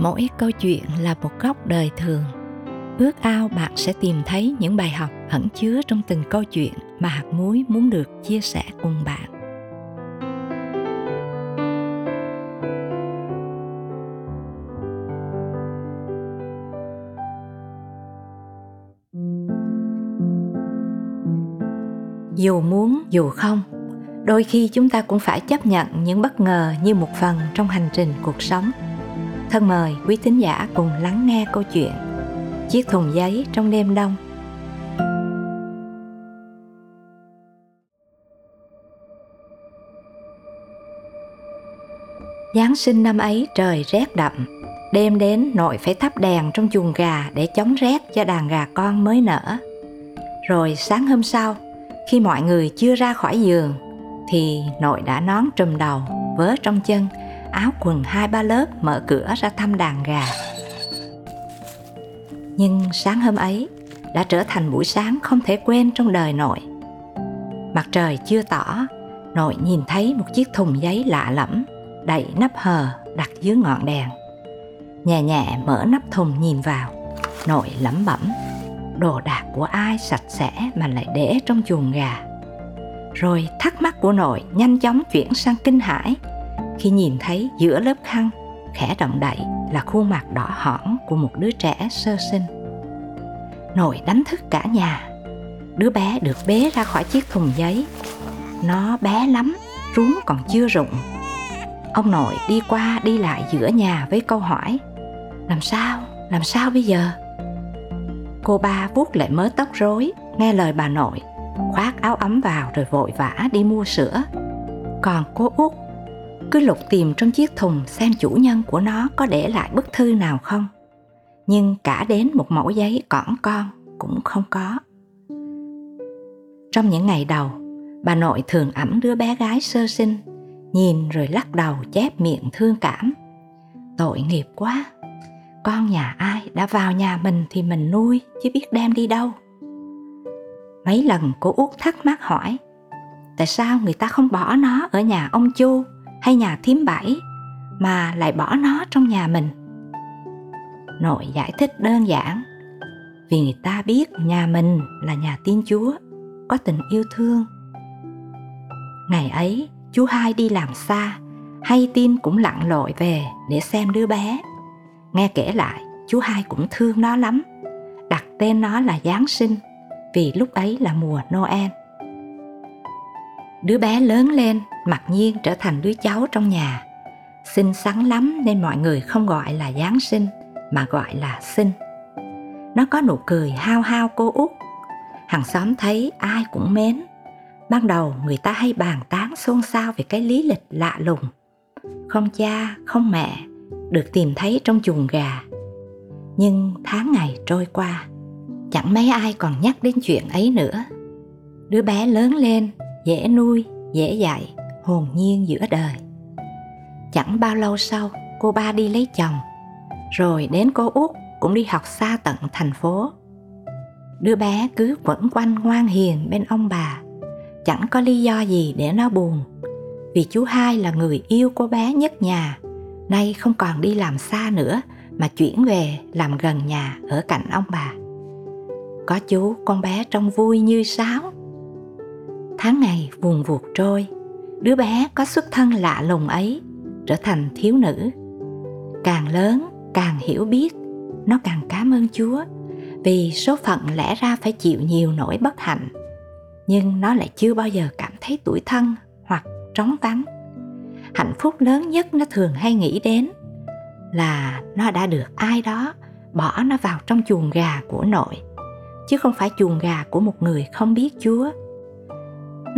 mỗi câu chuyện là một góc đời thường. Ước ao bạn sẽ tìm thấy những bài học ẩn chứa trong từng câu chuyện mà hạt muối muốn được chia sẻ cùng bạn. Dù muốn, dù không, đôi khi chúng ta cũng phải chấp nhận những bất ngờ như một phần trong hành trình cuộc sống thân mời quý tín giả cùng lắng nghe câu chuyện chiếc thùng giấy trong đêm đông. Giáng sinh năm ấy trời rét đậm. Đêm đến nội phải thắp đèn trong chuồng gà để chống rét cho đàn gà con mới nở. Rồi sáng hôm sau, khi mọi người chưa ra khỏi giường, thì nội đã nón trùm đầu, vớ trong chân, áo quần hai ba lớp mở cửa ra thăm đàn gà. Nhưng sáng hôm ấy đã trở thành buổi sáng không thể quên trong đời nội. Mặt trời chưa tỏ, nội nhìn thấy một chiếc thùng giấy lạ lẫm, đậy nắp hờ đặt dưới ngọn đèn. Nhẹ nhẹ mở nắp thùng nhìn vào, nội lẩm bẩm, đồ đạc của ai sạch sẽ mà lại để trong chuồng gà. Rồi thắc mắc của nội nhanh chóng chuyển sang kinh hãi khi nhìn thấy giữa lớp khăn khẽ động đậy là khuôn mặt đỏ hỏn của một đứa trẻ sơ sinh. Nội đánh thức cả nhà. Đứa bé được bế ra khỏi chiếc thùng giấy. Nó bé lắm, rúm còn chưa rụng. Ông nội đi qua đi lại giữa nhà với câu hỏi Làm sao, làm sao bây giờ? Cô ba vuốt lại mớ tóc rối, nghe lời bà nội, khoác áo ấm vào rồi vội vã đi mua sữa. Còn cô út cứ lục tìm trong chiếc thùng xem chủ nhân của nó có để lại bức thư nào không. Nhưng cả đến một mẫu giấy cỏn con cũng không có. Trong những ngày đầu, bà nội thường ẩm đứa bé gái sơ sinh, nhìn rồi lắc đầu chép miệng thương cảm. Tội nghiệp quá, con nhà ai đã vào nhà mình thì mình nuôi, chứ biết đem đi đâu. Mấy lần cô út thắc mắc hỏi, tại sao người ta không bỏ nó ở nhà ông chu? Hay nhà thím bảy mà lại bỏ nó trong nhà mình. Nội giải thích đơn giản, vì người ta biết nhà mình là nhà tiên chúa, có tình yêu thương. Ngày ấy, chú hai đi làm xa, hay tin cũng lặn lội về để xem đứa bé. Nghe kể lại, chú hai cũng thương nó lắm, đặt tên nó là giáng sinh, vì lúc ấy là mùa noel đứa bé lớn lên, mặc nhiên trở thành đứa cháu trong nhà. Xinh xắn lắm nên mọi người không gọi là giáng sinh, mà gọi là sinh. Nó có nụ cười hao hao cô út. Hàng xóm thấy ai cũng mến. Ban đầu người ta hay bàn tán xôn xao về cái lý lịch lạ lùng. Không cha, không mẹ, được tìm thấy trong chuồng gà. Nhưng tháng ngày trôi qua, chẳng mấy ai còn nhắc đến chuyện ấy nữa. Đứa bé lớn lên dễ nuôi, dễ dạy, hồn nhiên giữa đời. Chẳng bao lâu sau, cô ba đi lấy chồng. Rồi đến cô út cũng đi học xa tận thành phố. Đứa bé cứ quẩn quanh ngoan hiền bên ông bà. Chẳng có lý do gì để nó buồn. Vì chú hai là người yêu cô bé nhất nhà, nay không còn đi làm xa nữa mà chuyển về làm gần nhà ở cạnh ông bà. Có chú, con bé trông vui như sáo tháng ngày vùng vuột trôi, đứa bé có xuất thân lạ lùng ấy trở thành thiếu nữ. Càng lớn, càng hiểu biết, nó càng cảm ơn chúa vì số phận lẽ ra phải chịu nhiều nỗi bất hạnh. Nhưng nó lại chưa bao giờ cảm thấy tủi thân hoặc trống vắng. Hạnh phúc lớn nhất nó thường hay nghĩ đến là nó đã được ai đó bỏ nó vào trong chuồng gà của nội, chứ không phải chuồng gà của một người không biết chúa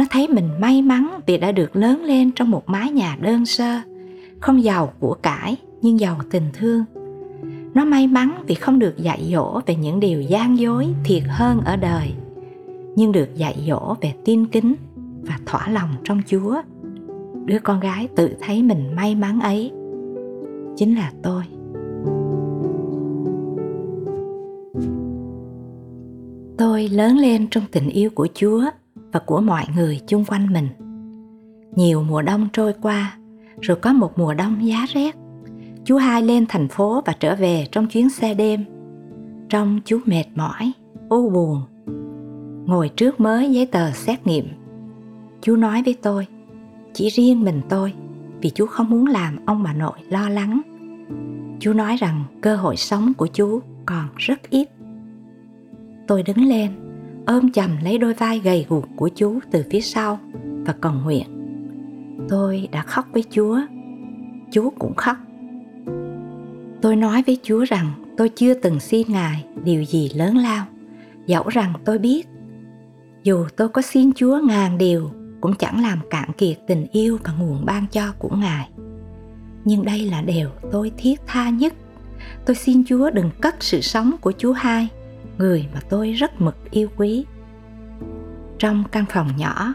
nó thấy mình may mắn vì đã được lớn lên trong một mái nhà đơn sơ, không giàu của cải nhưng giàu tình thương. Nó may mắn vì không được dạy dỗ về những điều gian dối thiệt hơn ở đời, nhưng được dạy dỗ về tin kính và thỏa lòng trong chúa. Đứa con gái tự thấy mình may mắn ấy. Chính là tôi. Tôi lớn lên trong tình yêu của chúa và của mọi người chung quanh mình nhiều mùa đông trôi qua rồi có một mùa đông giá rét chú hai lên thành phố và trở về trong chuyến xe đêm. trong chú mệt mỏi, u buồn. Ngồi trước mới giấy tờ xét nghiệm. Chú nói với tôi, chỉ riêng mình tôi, vì chú không muốn làm ông bà nội lo lắng. Chú nói rằng cơ hội sống của chú còn rất ít. Tôi đứng lên, ôm chầm lấy đôi vai gầy guộc của chú từ phía sau và cầu nguyện. Tôi đã khóc với Chúa, Chúa cũng khóc. Tôi nói với Chúa rằng tôi chưa từng xin Ngài điều gì lớn lao, dẫu rằng tôi biết dù tôi có xin Chúa ngàn điều cũng chẳng làm cạn kiệt tình yêu và nguồn ban cho của Ngài. Nhưng đây là điều tôi thiết tha nhất. Tôi xin Chúa đừng cất sự sống của Chúa hai, người mà tôi rất mực yêu quý. Trong căn phòng nhỏ,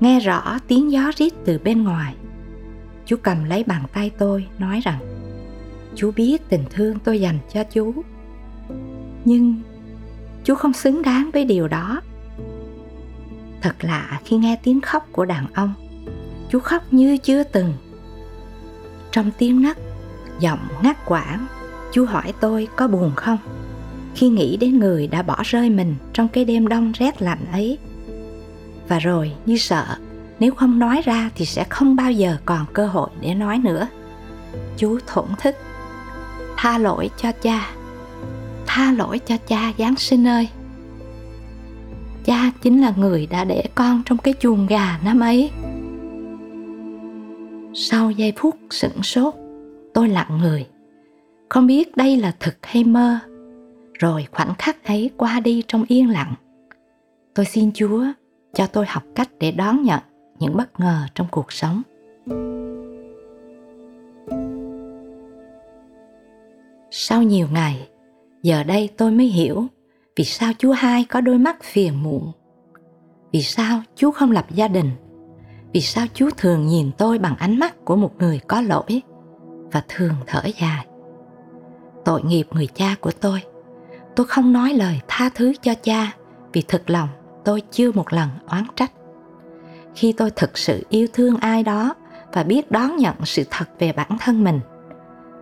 nghe rõ tiếng gió rít từ bên ngoài. Chú cầm lấy bàn tay tôi nói rằng Chú biết tình thương tôi dành cho chú Nhưng chú không xứng đáng với điều đó Thật lạ khi nghe tiếng khóc của đàn ông Chú khóc như chưa từng Trong tiếng nấc Giọng ngắt quãng Chú hỏi tôi có buồn không khi nghĩ đến người đã bỏ rơi mình Trong cái đêm đông rét lạnh ấy. Và rồi, như sợ, Nếu không nói ra thì sẽ không bao giờ còn cơ hội để nói nữa. Chú thổn thức. Tha lỗi cho cha. Tha lỗi cho cha Giáng sinh ơi. Cha chính là người đã để con trong cái chuồng gà năm ấy. Sau giây phút sửng sốt, tôi lặng người. Không biết đây là thực hay mơ rồi khoảnh khắc ấy qua đi trong yên lặng. Tôi xin chúa cho tôi học cách để đón nhận những bất ngờ trong cuộc sống. Sau nhiều ngày, giờ đây tôi mới hiểu vì sao Chúa hai có đôi mắt phiền muộn. Vì sao Chúa không lập gia đình? Vì sao Chúa thường nhìn tôi bằng ánh mắt của một người có lỗi và thường thở dài? Tội nghiệp người cha của tôi tôi không nói lời tha thứ cho cha vì thực lòng tôi chưa một lần oán trách khi tôi thực sự yêu thương ai đó và biết đón nhận sự thật về bản thân mình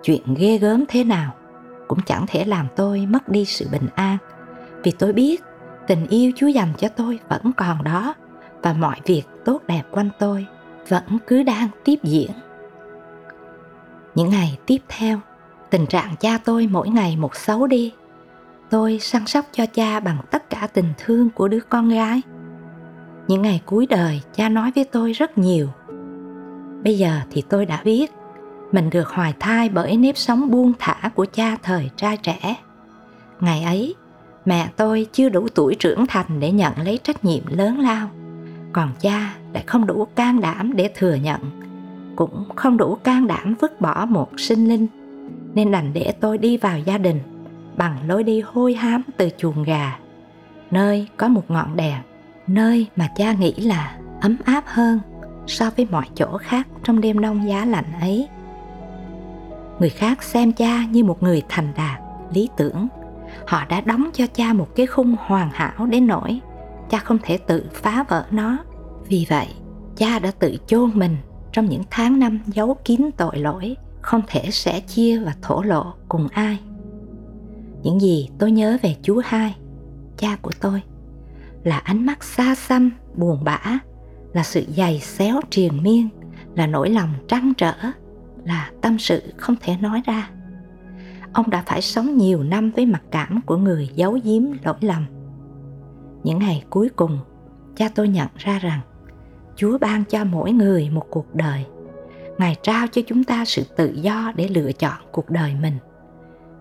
chuyện ghê gớm thế nào cũng chẳng thể làm tôi mất đi sự bình an vì tôi biết tình yêu Chúa dành cho tôi vẫn còn đó và mọi việc tốt đẹp quanh tôi vẫn cứ đang tiếp diễn. Những ngày tiếp theo, tình trạng cha tôi mỗi ngày một xấu đi. Tôi săn sóc cho cha bằng tất cả tình thương của đứa con gái. Những ngày cuối đời, cha nói với tôi rất nhiều. Bây giờ thì tôi đã biết mình được hoài thai bởi nếp sống buông thả của cha thời trai trẻ. Ngày ấy, mẹ tôi chưa đủ tuổi trưởng thành để nhận lấy trách nhiệm lớn lao còn cha lại không đủ can đảm để thừa nhận cũng không đủ can đảm vứt bỏ một sinh linh nên đành để tôi đi vào gia đình bằng lối đi hôi hám từ chuồng gà. Nơi có một ngọn đèn, nơi mà cha nghĩ là ấm áp hơn so với mọi chỗ khác trong đêm đông giá lạnh ấy. Người khác xem cha như một người thành đạt, lý tưởng. Họ đã đóng cho cha một cái khung hoàn hảo đến nỗi cha không thể tự phá vỡ nó. Vì vậy, cha đã tự chôn mình trong những tháng năm giấu kín tội lỗi, không thể sẻ chia và thổ lộ cùng ai những gì tôi nhớ về chúa hai, cha của tôi, là ánh mắt xa xăm, buồn bã, là sự dày xéo triền miên, là nỗi lòng trăn trở, là tâm sự không thể nói ra. Ông đã phải sống nhiều năm với mặc cảm của người giấu giếm lỗi lầm. Những ngày cuối cùng, cha tôi nhận ra rằng chúa ban cho mỗi người một cuộc đời. Ngài trao cho chúng ta sự tự do để lựa chọn cuộc đời mình.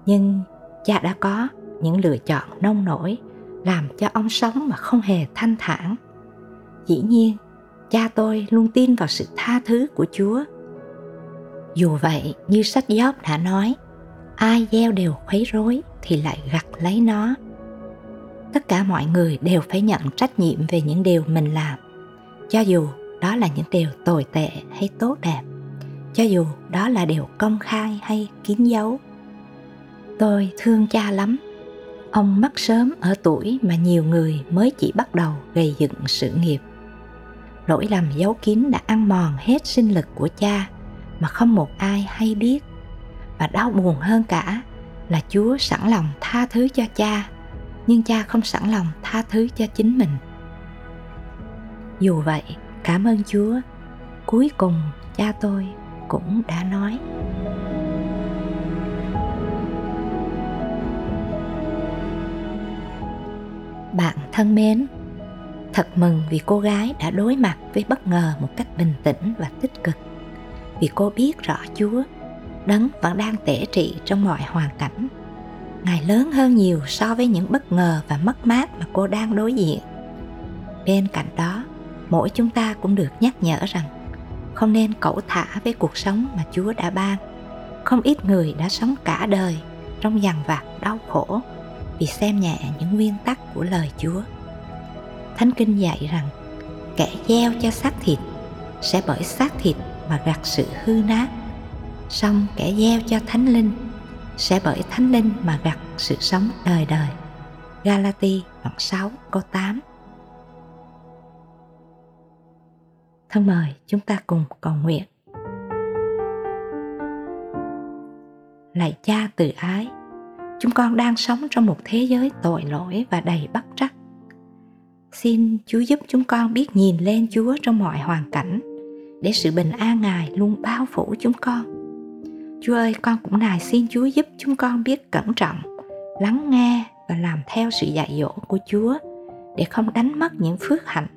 Nhưng cha đã có những lựa chọn nông nổi, làm cho ông sống mà không hề thanh thản. Dĩ nhiên, cha tôi luôn tin vào sự tha thứ của chúa. Dù vậy, như sách gióp đã nói, ai gieo đều khuấy rối thì lại gặt lấy nó. Tất cả mọi người đều phải nhận trách nhiệm về những điều mình làm, cho dù đó là những điều tồi tệ hay tốt đẹp, cho dù đó là điều công khai hay kín dấu tôi thương cha lắm ông mất sớm ở tuổi mà nhiều người mới chỉ bắt đầu gây dựng sự nghiệp lỗi lầm giấu kín đã ăn mòn hết sinh lực của cha mà không một ai hay biết và đau buồn hơn cả là Chúa sẵn lòng tha thứ cho cha, nhưng cha không sẵn lòng tha thứ cho chính mình. Dù vậy, cảm ơn Chúa, cuối cùng cha tôi cũng đã nói. Bạn thân mến, thật mừng vì cô gái đã đối mặt với bất ngờ một cách bình tĩnh và tích cực. Vì cô biết rõ Chúa, đấng vẫn đang tể trị trong mọi hoàn cảnh. Ngài lớn hơn nhiều so với những bất ngờ và mất mát mà cô đang đối diện. Bên cạnh đó, mỗi chúng ta cũng được nhắc nhở rằng không nên cẩu thả với cuộc sống mà Chúa đã ban. Không ít người đã sống cả đời trong dằn vặt đau khổ vì xem nhẹ những nguyên tắc của lời Chúa. Thánh Kinh dạy rằng kẻ gieo cho xác thịt sẽ bởi xác thịt mà gặt sự hư nát. Song kẻ gieo cho thánh linh sẽ bởi thánh linh mà gặt sự sống đời đời. Galati đoạn 6 câu 8 Thân mời chúng ta cùng cầu nguyện. Lạy cha từ ái, chúng con đang sống trong một thế giới tội lỗi và đầy bất trắc. Xin Chúa giúp chúng con biết nhìn lên Chúa trong mọi hoàn cảnh để sự bình an Ngài luôn bao phủ chúng con. Chúa ơi, con cũng nài xin Chúa giúp chúng con biết cẩn trọng, lắng nghe và làm theo sự dạy dỗ của Chúa để không đánh mất những phước hạnh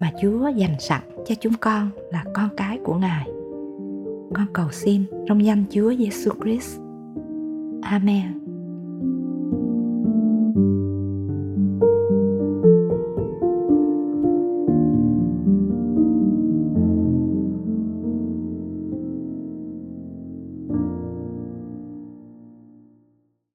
mà Chúa dành sẵn cho chúng con là con cái của Ngài. Con cầu xin trong danh Chúa Giêsu Christ. Amen.